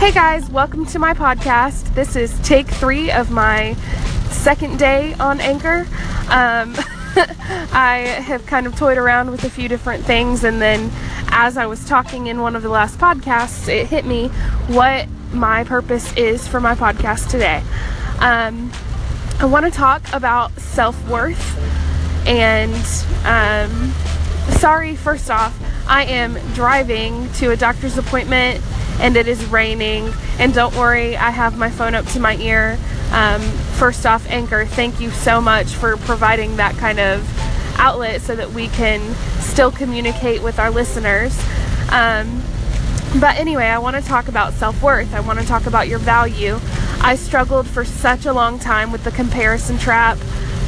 Hey guys, welcome to my podcast. This is take three of my second day on Anchor. Um, I have kind of toyed around with a few different things, and then as I was talking in one of the last podcasts, it hit me what my purpose is for my podcast today. Um, I want to talk about self worth, and um, sorry, first off, I am driving to a doctor's appointment and it is raining. And don't worry, I have my phone up to my ear. Um, first off, Anchor, thank you so much for providing that kind of outlet so that we can still communicate with our listeners. Um, but anyway, I want to talk about self worth. I want to talk about your value. I struggled for such a long time with the comparison trap.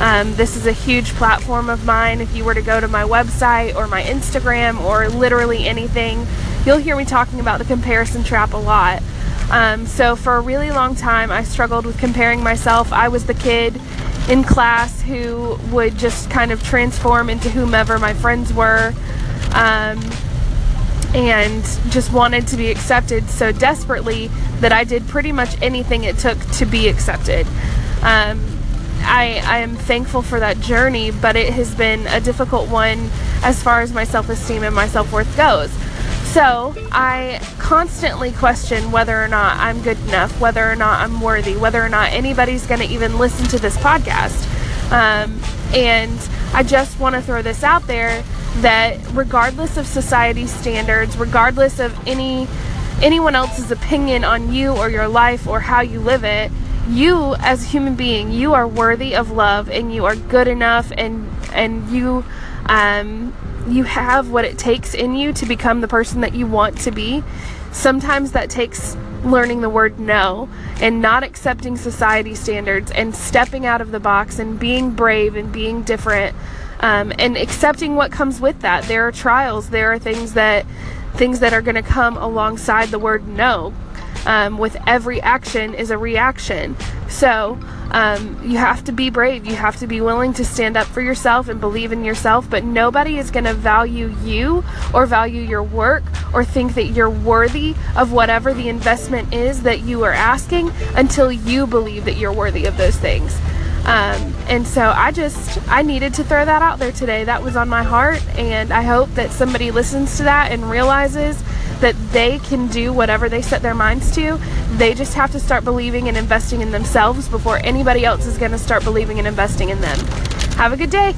Um, this is a huge platform of mine. If you were to go to my website or my Instagram or literally anything, you'll hear me talking about the comparison trap a lot. Um, so, for a really long time, I struggled with comparing myself. I was the kid in class who would just kind of transform into whomever my friends were um, and just wanted to be accepted so desperately that I did pretty much anything it took to be accepted. Um, I, I am thankful for that journey, but it has been a difficult one as far as my self esteem and my self worth goes. So I constantly question whether or not I'm good enough, whether or not I'm worthy, whether or not anybody's going to even listen to this podcast. Um, and I just want to throw this out there that regardless of society standards, regardless of any anyone else's opinion on you or your life or how you live it, you as a human being, you are worthy of love and you are good enough and and you um, you have what it takes in you to become the person that you want to be. Sometimes that takes learning the word no and not accepting society standards and stepping out of the box and being brave and being different um, and accepting what comes with that. There are trials, there are things that things that are going to come alongside the word no. Um, with every action is a reaction. So um, you have to be brave. You have to be willing to stand up for yourself and believe in yourself. But nobody is going to value you or value your work or think that you're worthy of whatever the investment is that you are asking until you believe that you're worthy of those things. Um, and so I just, I needed to throw that out there today. That was on my heart. And I hope that somebody listens to that and realizes that they can do whatever they set their minds to. They just have to start believing and investing in themselves before anybody else is going to start believing and investing in them. Have a good day.